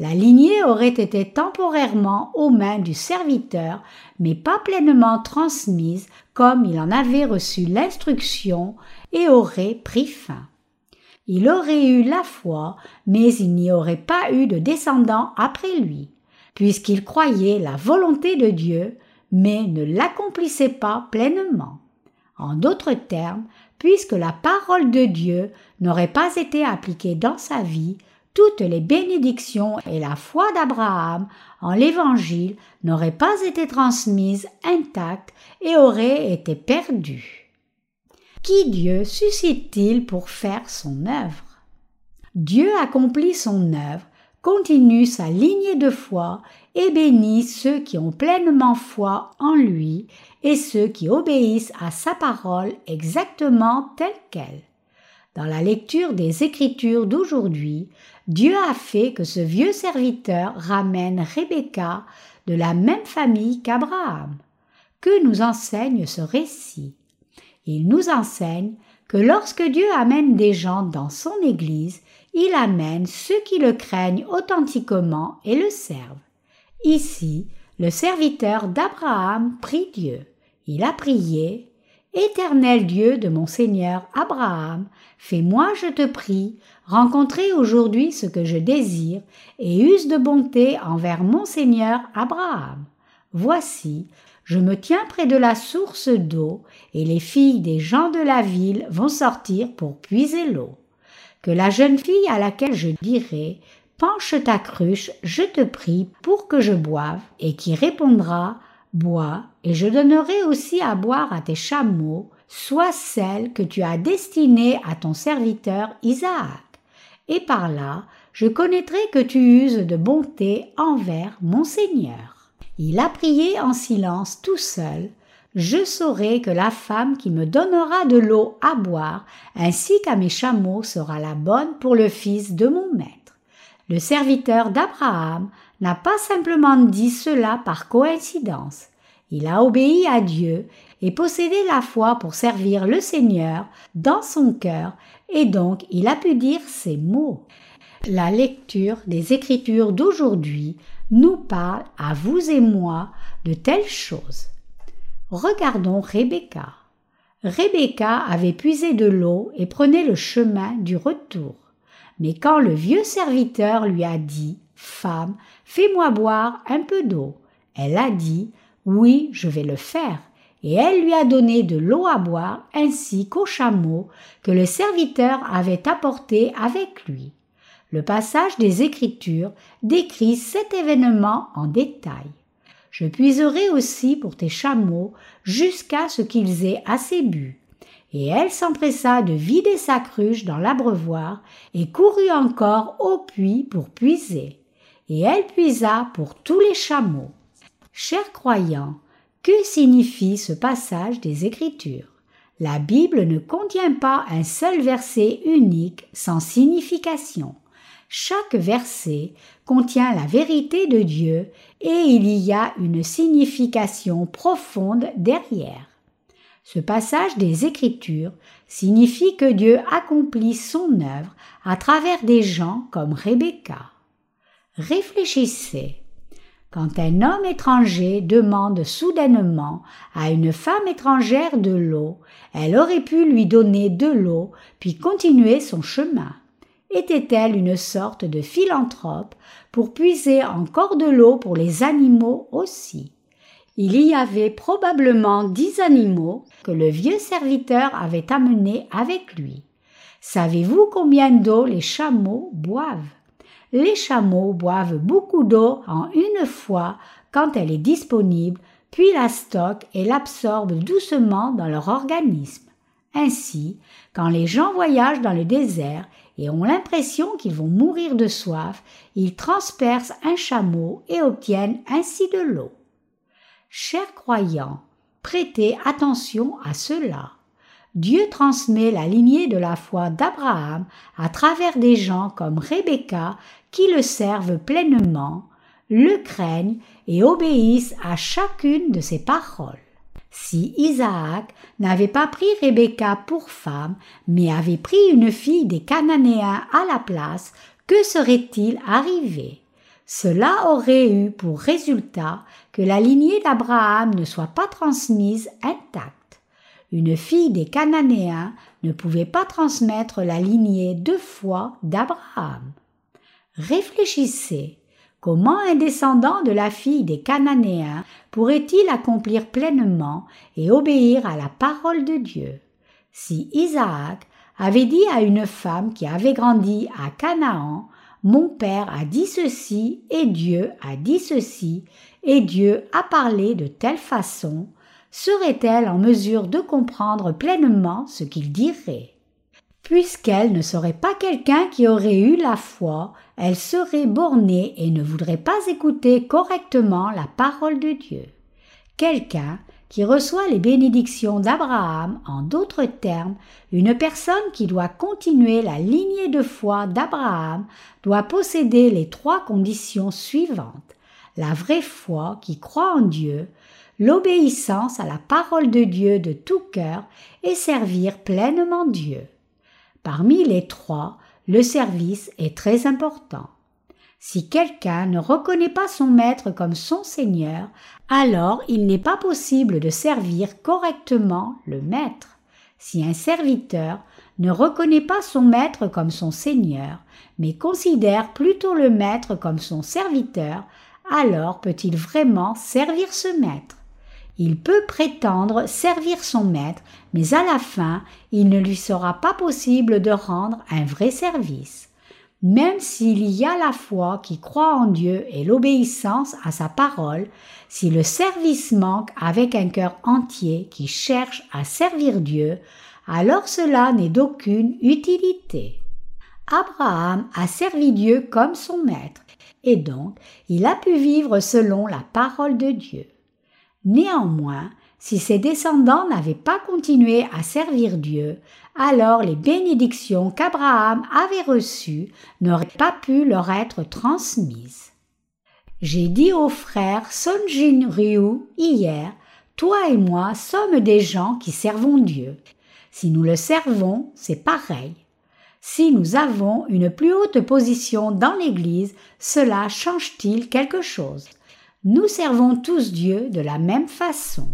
La lignée aurait été temporairement aux mains du serviteur, mais pas pleinement transmise comme il en avait reçu l'instruction et aurait pris fin. Il aurait eu la foi, mais il n'y aurait pas eu de descendant après lui, puisqu'il croyait la volonté de Dieu, mais ne l'accomplissait pas pleinement. En d'autres termes, puisque la parole de Dieu n'aurait pas été appliquée dans sa vie, toutes les bénédictions et la foi d'Abraham en l'Évangile n'auraient pas été transmises intactes et auraient été perdues. Qui Dieu suscite-t-il pour faire son œuvre? Dieu accomplit son œuvre, continue sa lignée de foi et bénit ceux qui ont pleinement foi en lui et ceux qui obéissent à sa parole exactement telle qu'elle. Dans la lecture des Écritures d'aujourd'hui, Dieu a fait que ce vieux serviteur ramène Rebecca de la même famille qu'Abraham. Que nous enseigne ce récit? Il nous enseigne que lorsque Dieu amène des gens dans son Église, il amène ceux qui le craignent authentiquement et le servent. Ici, le serviteur d'Abraham prie Dieu. Il a prié Éternel Dieu de mon Seigneur Abraham, fais-moi, je te prie, rencontrer aujourd'hui ce que je désire, et use de bonté envers mon Seigneur Abraham. Voici, je me tiens près de la source d'eau, et les filles des gens de la ville vont sortir pour puiser l'eau. Que la jeune fille à laquelle je dirai Penche ta cruche, je te prie, pour que je boive, et qui répondra Bois, et je donnerai aussi à boire à tes chameaux, soit celle que tu as destinée à ton serviteur Isaac. Et par là, je connaîtrai que tu uses de bonté envers mon Seigneur. Il a prié en silence tout seul. Je saurai que la femme qui me donnera de l'eau à boire, ainsi qu'à mes chameaux, sera la bonne pour le fils de mon maître. Le serviteur d'Abraham n'a pas simplement dit cela par coïncidence. Il a obéi à Dieu et possédé la foi pour servir le Seigneur dans son cœur, et donc il a pu dire ces mots. La lecture des Écritures d'aujourd'hui nous parle à vous et moi de telles choses. Regardons Rebecca. Rebecca avait puisé de l'eau et prenait le chemin du retour. Mais quand le vieux serviteur lui a dit Femme, fais-moi boire un peu d'eau, elle a dit Oui, je vais le faire. Et elle lui a donné de l'eau à boire ainsi qu'au chameau que le serviteur avait apporté avec lui. Le passage des Écritures décrit cet événement en détail. Je puiserai aussi pour tes chameaux jusqu'à ce qu'ils aient assez bu et elle s'empressa de vider sa cruche dans l'abreuvoir et courut encore au puits pour puiser. Et elle puisa pour tous les chameaux. Chers croyants, que signifie ce passage des Écritures? La Bible ne contient pas un seul verset unique sans signification. Chaque verset contient la vérité de Dieu et il y a une signification profonde derrière. Ce passage des Écritures signifie que Dieu accomplit son œuvre à travers des gens comme Rebecca. Réfléchissez. Quand un homme étranger demande soudainement à une femme étrangère de l'eau, elle aurait pu lui donner de l'eau puis continuer son chemin. Était-elle une sorte de philanthrope pour puiser encore de l'eau pour les animaux aussi? Il y avait probablement dix animaux que le vieux serviteur avait amenés avec lui. Savez-vous combien d'eau les chameaux boivent? Les chameaux boivent beaucoup d'eau en une fois quand elle est disponible, puis la stockent et l'absorbent doucement dans leur organisme. Ainsi, quand les gens voyagent dans le désert et ont l'impression qu'ils vont mourir de soif, ils transpercent un chameau et obtiennent ainsi de l'eau. Chers croyants, prêtez attention à cela. Dieu transmet la lignée de la foi d'Abraham à travers des gens comme Rebecca qui le servent pleinement, le craignent et obéissent à chacune de ses paroles. Si Isaac n'avait pas pris Rebecca pour femme, mais avait pris une fille des Cananéens à la place, que serait-il arrivé? Cela aurait eu pour résultat que la lignée d'Abraham ne soit pas transmise intacte. Une fille des Cananéens ne pouvait pas transmettre la lignée deux fois d'Abraham. Réfléchissez. Comment un descendant de la fille des Cananéens pourrait-il accomplir pleinement et obéir à la parole de Dieu? Si Isaac avait dit à une femme qui avait grandi à Canaan mon Père a dit ceci, et Dieu a dit ceci, et Dieu a parlé de telle façon, serait-elle en mesure de comprendre pleinement ce qu'il dirait? Puisqu'elle ne serait pas quelqu'un qui aurait eu la foi, elle serait bornée et ne voudrait pas écouter correctement la parole de Dieu. Quelqu'un qui reçoit les bénédictions d'Abraham, en d'autres termes, une personne qui doit continuer la lignée de foi d'Abraham doit posséder les trois conditions suivantes. La vraie foi qui croit en Dieu, l'obéissance à la parole de Dieu de tout cœur et servir pleinement Dieu. Parmi les trois, le service est très important. Si quelqu'un ne reconnaît pas son maître comme son Seigneur, alors il n'est pas possible de servir correctement le maître. Si un serviteur ne reconnaît pas son maître comme son Seigneur, mais considère plutôt le maître comme son serviteur, alors peut-il vraiment servir ce maître? Il peut prétendre servir son maître, mais à la fin, il ne lui sera pas possible de rendre un vrai service. Même s'il y a la foi qui croit en Dieu et l'obéissance à sa parole, si le service manque avec un cœur entier qui cherche à servir Dieu, alors cela n'est d'aucune utilité. Abraham a servi Dieu comme son maître, et donc il a pu vivre selon la parole de Dieu. Néanmoins, si ses descendants n'avaient pas continué à servir Dieu, alors les bénédictions qu'Abraham avait reçues n'auraient pas pu leur être transmises. J'ai dit au frère Sonjin Ryu hier, toi et moi sommes des gens qui servons Dieu. Si nous le servons, c'est pareil. Si nous avons une plus haute position dans l'Église, cela change-t-il quelque chose? Nous servons tous Dieu de la même façon.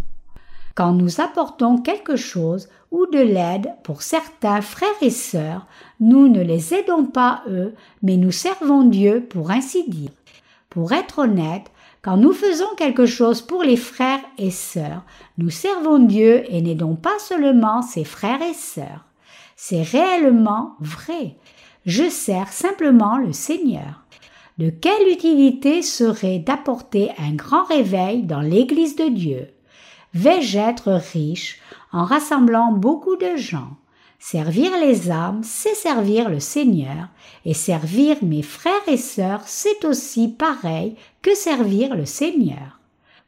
Quand nous apportons quelque chose ou de l'aide pour certains frères et sœurs, nous ne les aidons pas eux, mais nous servons Dieu pour ainsi dire. Pour être honnête, quand nous faisons quelque chose pour les frères et sœurs, nous servons Dieu et n'aidons pas seulement ses frères et sœurs. C'est réellement vrai. Je sers simplement le Seigneur. De quelle utilité serait d'apporter un grand réveil dans l'Église de Dieu? Vais-je être riche en rassemblant beaucoup de gens Servir les âmes, c'est servir le Seigneur, et servir mes frères et sœurs, c'est aussi pareil que servir le Seigneur.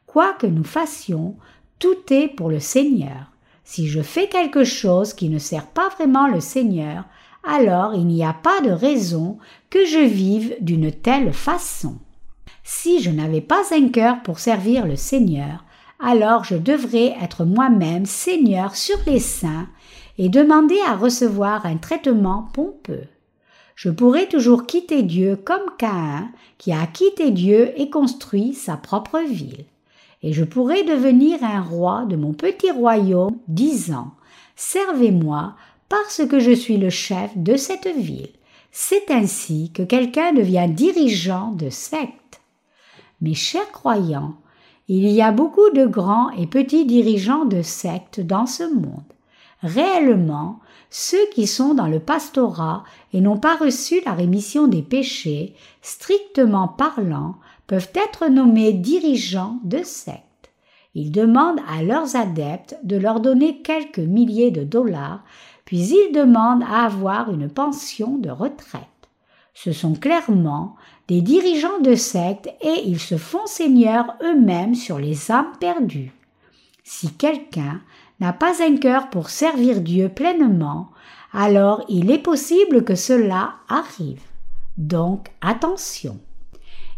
Quoi que nous fassions, tout est pour le Seigneur. Si je fais quelque chose qui ne sert pas vraiment le Seigneur, alors il n'y a pas de raison que je vive d'une telle façon. Si je n'avais pas un cœur pour servir le Seigneur, alors je devrais être moi-même Seigneur sur les saints et demander à recevoir un traitement pompeux. Je pourrais toujours quitter Dieu comme Caïn, qui a quitté Dieu et construit sa propre ville et je pourrais devenir un roi de mon petit royaume, disant Servez-moi, parce que je suis le chef de cette ville. C'est ainsi que quelqu'un devient dirigeant de secte. Mes chers croyants, il y a beaucoup de grands et petits dirigeants de sectes dans ce monde. Réellement, ceux qui sont dans le pastorat et n'ont pas reçu la rémission des péchés, strictement parlant, peuvent être nommés dirigeants de sectes. Ils demandent à leurs adeptes de leur donner quelques milliers de dollars, puis ils demandent à avoir une pension de retraite. Ce sont clairement des dirigeants de sectes et ils se font seigneurs eux-mêmes sur les âmes perdues. Si quelqu'un n'a pas un cœur pour servir Dieu pleinement, alors il est possible que cela arrive. Donc attention.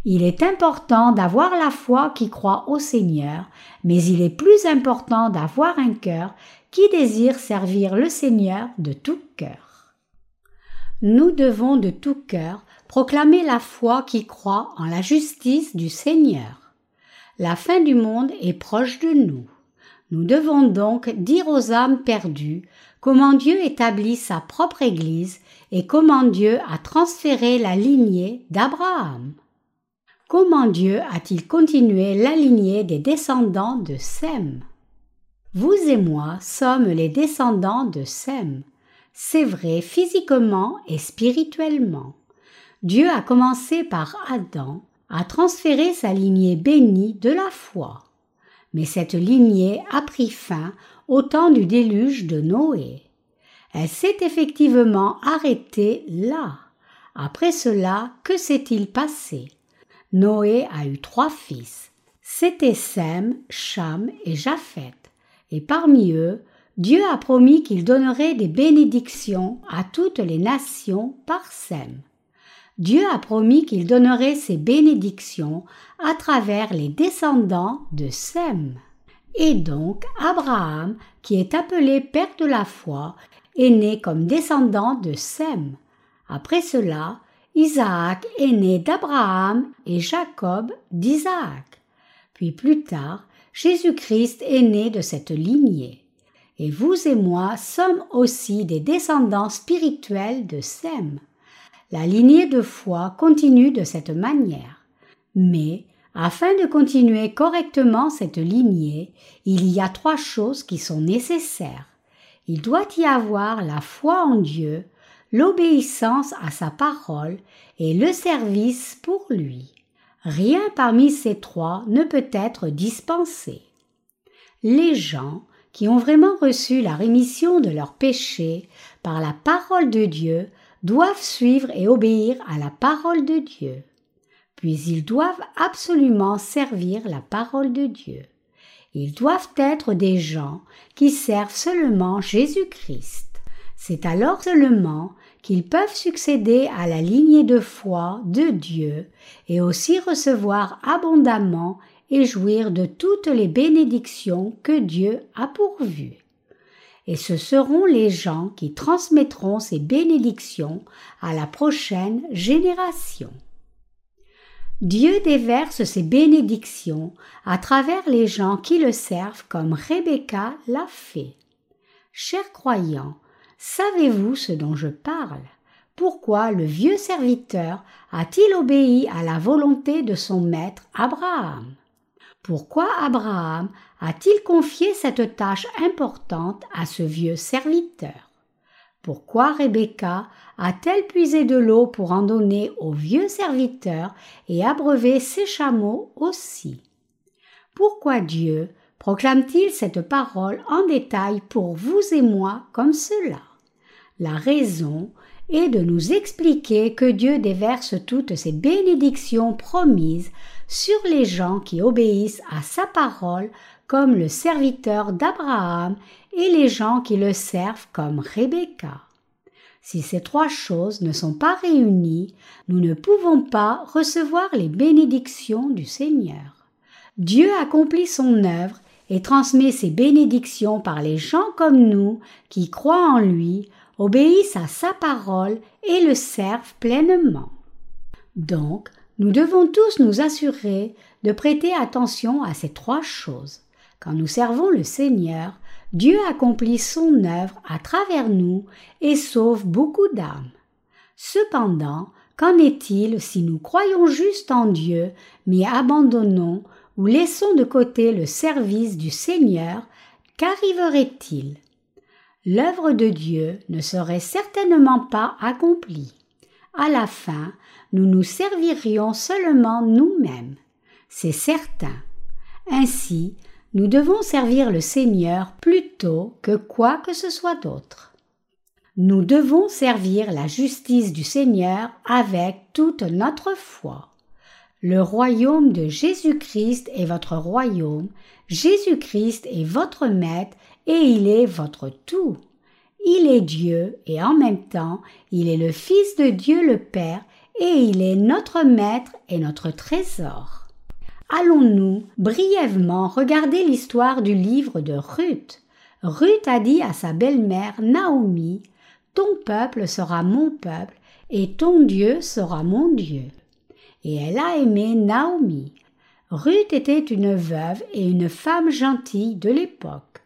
Il est important d'avoir la foi qui croit au Seigneur, mais il est plus important d'avoir un cœur qui désire servir le Seigneur de tout cœur. Nous devons de tout cœur proclamer la foi qui croit en la justice du Seigneur. La fin du monde est proche de nous. Nous devons donc dire aux âmes perdues comment Dieu établit sa propre Église et comment Dieu a transféré la lignée d'Abraham. Comment Dieu a-t-il continué la lignée des descendants de Sem? Vous et moi sommes les descendants de Sem. C'est vrai physiquement et spirituellement. Dieu a commencé par Adam à transférer sa lignée bénie de la foi. Mais cette lignée a pris fin au temps du déluge de Noé. Elle s'est effectivement arrêtée là. Après cela, que s'est-il passé? Noé a eu trois fils. C'étaient Sem, Cham et Japhet. Et parmi eux, Dieu a promis qu'il donnerait des bénédictions à toutes les nations par Sem. Dieu a promis qu'il donnerait ces bénédictions à travers les descendants de Sem. Et donc Abraham, qui est appelé père de la foi, est né comme descendant de Sem. Après cela, Isaac est né d'Abraham et Jacob d'Isaac. Puis plus tard, Jésus-Christ est né de cette lignée. Et vous et moi sommes aussi des descendants spirituels de Sem. La lignée de foi continue de cette manière. Mais, Afin de continuer correctement cette lignée, il y a trois choses qui sont nécessaires. Il doit y avoir la foi en Dieu, l'obéissance à sa parole et le service pour lui. Rien parmi ces trois ne peut être dispensé. Les gens qui ont vraiment reçu la rémission de leurs péchés par la parole de Dieu doivent suivre et obéir à la parole de Dieu. Puis ils doivent absolument servir la parole de Dieu. Ils doivent être des gens qui servent seulement Jésus-Christ. C'est alors seulement qu'ils peuvent succéder à la lignée de foi de Dieu et aussi recevoir abondamment et jouir de toutes les bénédictions que Dieu a pourvues. Et ce seront les gens qui transmettront ces bénédictions à la prochaine génération. Dieu déverse ses bénédictions à travers les gens qui le servent comme Rebecca l'a fait. Chers croyants, savez-vous ce dont je parle? Pourquoi le vieux serviteur a-t-il obéi à la volonté de son maître Abraham? Pourquoi Abraham a-t-il confié cette tâche importante à ce vieux serviteur? Pourquoi Rebecca a-t-elle puisé de l'eau pour en donner au vieux serviteur et abreuver ses chameaux aussi? Pourquoi Dieu proclame-t-il cette parole en détail pour vous et moi comme cela? La raison est de nous expliquer que Dieu déverse toutes ses bénédictions promises sur les gens qui obéissent à sa parole comme le serviteur d'Abraham et les gens qui le servent comme Rebecca. Si ces trois choses ne sont pas réunies, nous ne pouvons pas recevoir les bénédictions du Seigneur. Dieu accomplit son œuvre et transmet ses bénédictions par les gens comme nous qui croient en lui, obéissent à sa parole et le servent pleinement. Donc, nous devons tous nous assurer de prêter attention à ces trois choses. Quand nous servons le Seigneur, Dieu accomplit son œuvre à travers nous et sauve beaucoup d'âmes. Cependant, qu'en est-il si nous croyons juste en Dieu, mais abandonnons ou laissons de côté le service du Seigneur, qu'arriverait-il? L'œuvre de Dieu ne serait certainement pas accomplie. À la fin, nous nous servirions seulement nous-mêmes. C'est certain. Ainsi, nous devons servir le Seigneur plutôt que quoi que ce soit d'autre. Nous devons servir la justice du Seigneur avec toute notre foi. Le royaume de Jésus-Christ est votre royaume, Jésus-Christ est votre maître et il est votre tout. Il est Dieu et en même temps il est le Fils de Dieu le Père et il est notre maître et notre trésor. Allons-nous brièvement regarder l'histoire du livre de Ruth. Ruth a dit à sa belle-mère Naomi Ton peuple sera mon peuple et ton Dieu sera mon Dieu. Et elle a aimé Naomi. Ruth était une veuve et une femme gentille de l'époque.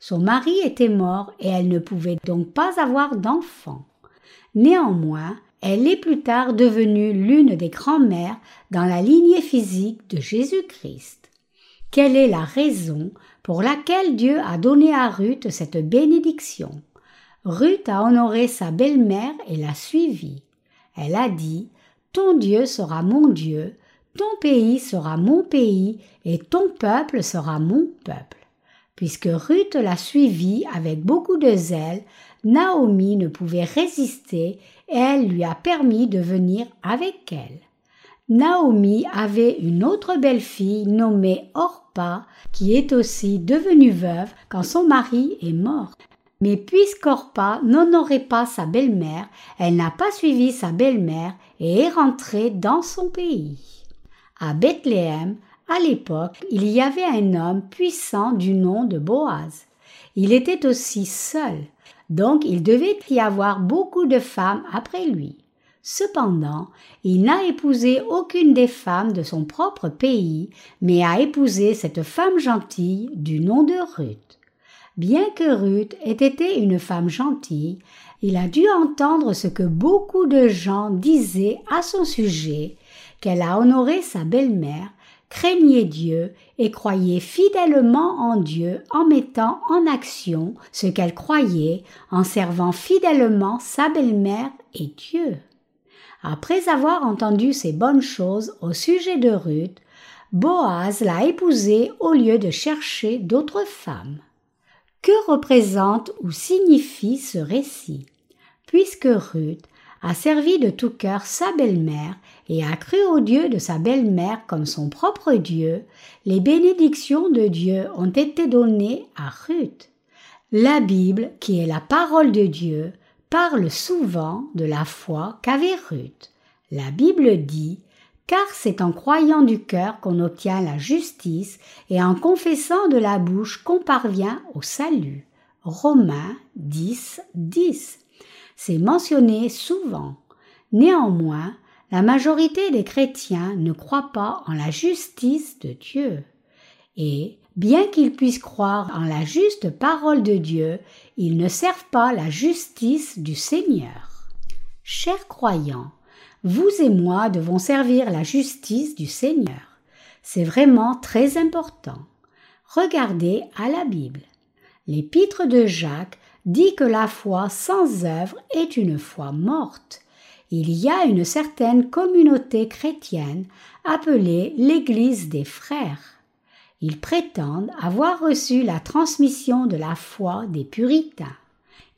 Son mari était mort et elle ne pouvait donc pas avoir d'enfant. Néanmoins, elle est plus tard devenue l'une des grands-mères dans la lignée physique de Jésus-Christ. Quelle est la raison pour laquelle Dieu a donné à Ruth cette bénédiction? Ruth a honoré sa belle-mère et l'a suivie. Elle a dit Ton Dieu sera mon Dieu, ton pays sera mon pays, et ton peuple sera mon peuple. Puisque Ruth l'a suivie avec beaucoup de zèle, Naomi ne pouvait résister elle lui a permis de venir avec elle. Naomi avait une autre belle-fille nommée Orpa qui est aussi devenue veuve quand son mari est mort. Mais puisqu'Orpa n'honorait pas sa belle-mère, elle n'a pas suivi sa belle-mère et est rentrée dans son pays. À Bethléem, à l'époque, il y avait un homme puissant du nom de Boaz. Il était aussi seul, donc il devait y avoir beaucoup de femmes après lui. Cependant, il n'a épousé aucune des femmes de son propre pays, mais a épousé cette femme gentille du nom de Ruth. Bien que Ruth ait été une femme gentille, il a dû entendre ce que beaucoup de gens disaient à son sujet, qu'elle a honoré sa belle-mère, craignez Dieu et croyez fidèlement en Dieu en mettant en action ce qu'elle croyait, en servant fidèlement sa belle-mère et Dieu. Après avoir entendu ces bonnes choses au sujet de Ruth, Boaz l'a épousée au lieu de chercher d'autres femmes. Que représente ou signifie ce récit? Puisque Ruth a servi de tout cœur sa belle-mère et a cru au Dieu de sa belle-mère comme son propre Dieu, les bénédictions de Dieu ont été données à Ruth. La Bible, qui est la parole de Dieu, parle souvent de la foi qu'avait Ruth. La Bible dit car c'est en croyant du cœur qu'on obtient la justice et en confessant de la bouche qu'on parvient au salut. Romains 10, 10. C'est mentionné souvent. Néanmoins, la majorité des chrétiens ne croient pas en la justice de Dieu. Et, bien qu'ils puissent croire en la juste parole de Dieu, ils ne servent pas la justice du Seigneur. Chers croyants, vous et moi devons servir la justice du Seigneur. C'est vraiment très important. Regardez à la Bible. L'épître de Jacques dit que la foi sans œuvre est une foi morte. Il y a une certaine communauté chrétienne appelée l'Église des frères. Ils prétendent avoir reçu la transmission de la foi des puritains.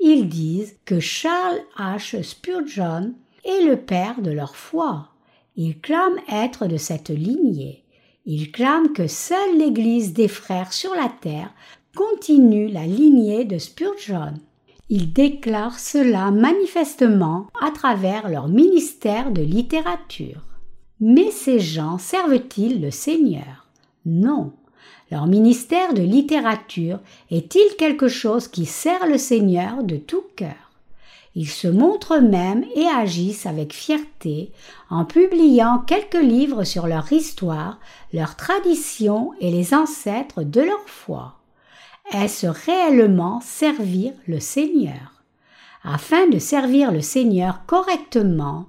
Ils disent que Charles H. Spurgeon et le père de leur foi. Ils clament être de cette lignée. Ils clament que seule l'Église des frères sur la terre continue la lignée de Spurgeon. Ils déclarent cela manifestement à travers leur ministère de littérature. Mais ces gens servent-ils le Seigneur? Non. Leur ministère de littérature est-il quelque chose qui sert le Seigneur de tout cœur? Ils se montrent même et agissent avec fierté en publiant quelques livres sur leur histoire, leur tradition et les ancêtres de leur foi. Est-ce réellement servir le Seigneur Afin de servir le Seigneur correctement,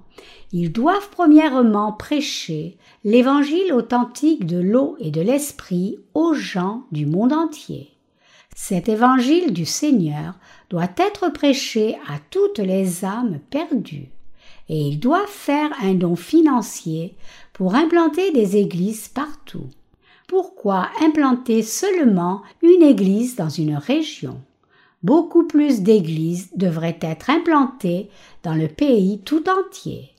ils doivent premièrement prêcher l'évangile authentique de l'eau et de l'esprit aux gens du monde entier. Cet évangile du Seigneur doit être prêché à toutes les âmes perdues, et ils doivent faire un don financier pour implanter des églises partout. Pourquoi implanter seulement une église dans une région Beaucoup plus d'églises devraient être implantées dans le pays tout entier.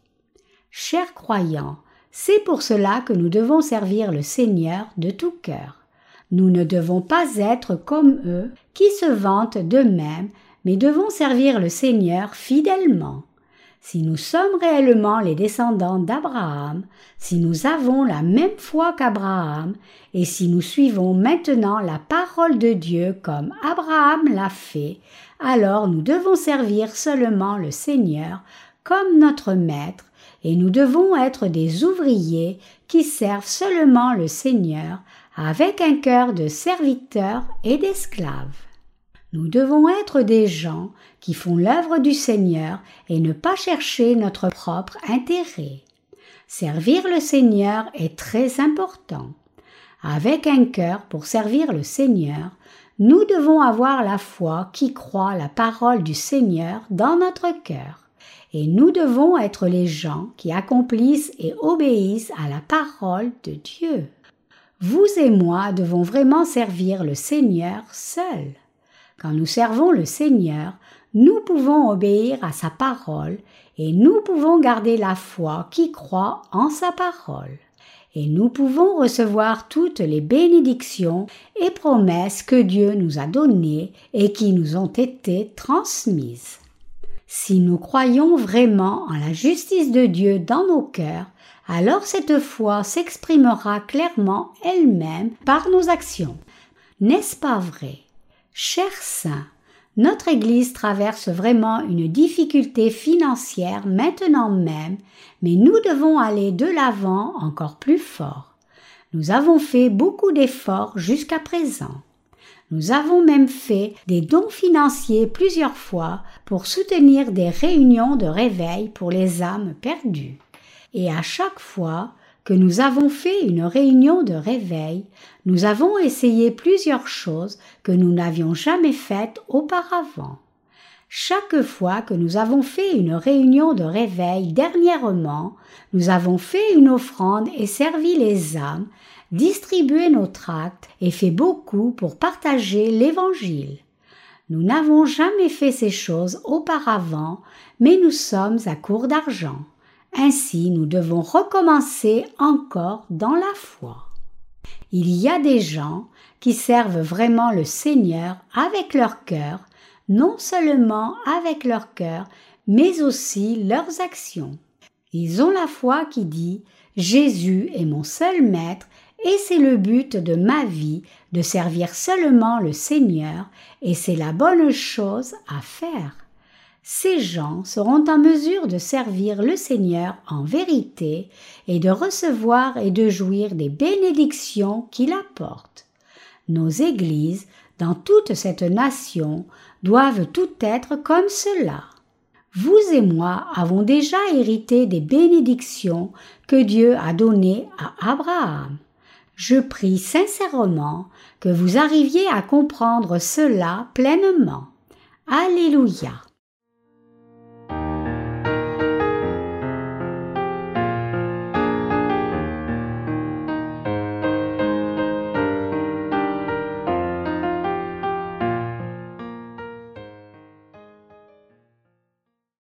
Chers croyants, c'est pour cela que nous devons servir le Seigneur de tout cœur. Nous ne devons pas être comme eux qui se vantent d'eux-mêmes, mais devons servir le Seigneur fidèlement. Si nous sommes réellement les descendants d'Abraham, si nous avons la même foi qu'Abraham, et si nous suivons maintenant la parole de Dieu comme Abraham l'a fait, alors nous devons servir seulement le Seigneur comme notre Maître, et nous devons être des ouvriers qui servent seulement le Seigneur avec un cœur de serviteurs et d'esclaves. Nous devons être des gens qui font l'œuvre du Seigneur et ne pas chercher notre propre intérêt. Servir le Seigneur est très important. Avec un cœur pour servir le Seigneur, nous devons avoir la foi qui croit la parole du Seigneur dans notre cœur. Et nous devons être les gens qui accomplissent et obéissent à la parole de Dieu. Vous et moi devons vraiment servir le Seigneur seul. Quand nous servons le Seigneur, nous pouvons obéir à sa parole et nous pouvons garder la foi qui croit en sa parole. Et nous pouvons recevoir toutes les bénédictions et promesses que Dieu nous a données et qui nous ont été transmises. Si nous croyons vraiment en la justice de Dieu dans nos cœurs, alors cette foi s'exprimera clairement elle-même par nos actions. N'est-ce pas vrai? Chers saints, notre Église traverse vraiment une difficulté financière maintenant même, mais nous devons aller de l'avant encore plus fort. Nous avons fait beaucoup d'efforts jusqu'à présent. Nous avons même fait des dons financiers plusieurs fois pour soutenir des réunions de réveil pour les âmes perdues. Et à chaque fois que nous avons fait une réunion de réveil, nous avons essayé plusieurs choses que nous n'avions jamais faites auparavant. Chaque fois que nous avons fait une réunion de réveil dernièrement, nous avons fait une offrande et servi les âmes, distribué nos tracts et fait beaucoup pour partager l'Évangile. Nous n'avons jamais fait ces choses auparavant, mais nous sommes à court d'argent. Ainsi nous devons recommencer encore dans la foi. Il y a des gens qui servent vraiment le Seigneur avec leur cœur, non seulement avec leur cœur, mais aussi leurs actions. Ils ont la foi qui dit Jésus est mon seul maître et c'est le but de ma vie de servir seulement le Seigneur et c'est la bonne chose à faire. Ces gens seront en mesure de servir le Seigneur en vérité et de recevoir et de jouir des bénédictions qu'il apporte. Nos églises, dans toute cette nation, doivent toutes être comme cela. Vous et moi avons déjà hérité des bénédictions que Dieu a données à Abraham. Je prie sincèrement que vous arriviez à comprendre cela pleinement. Alléluia.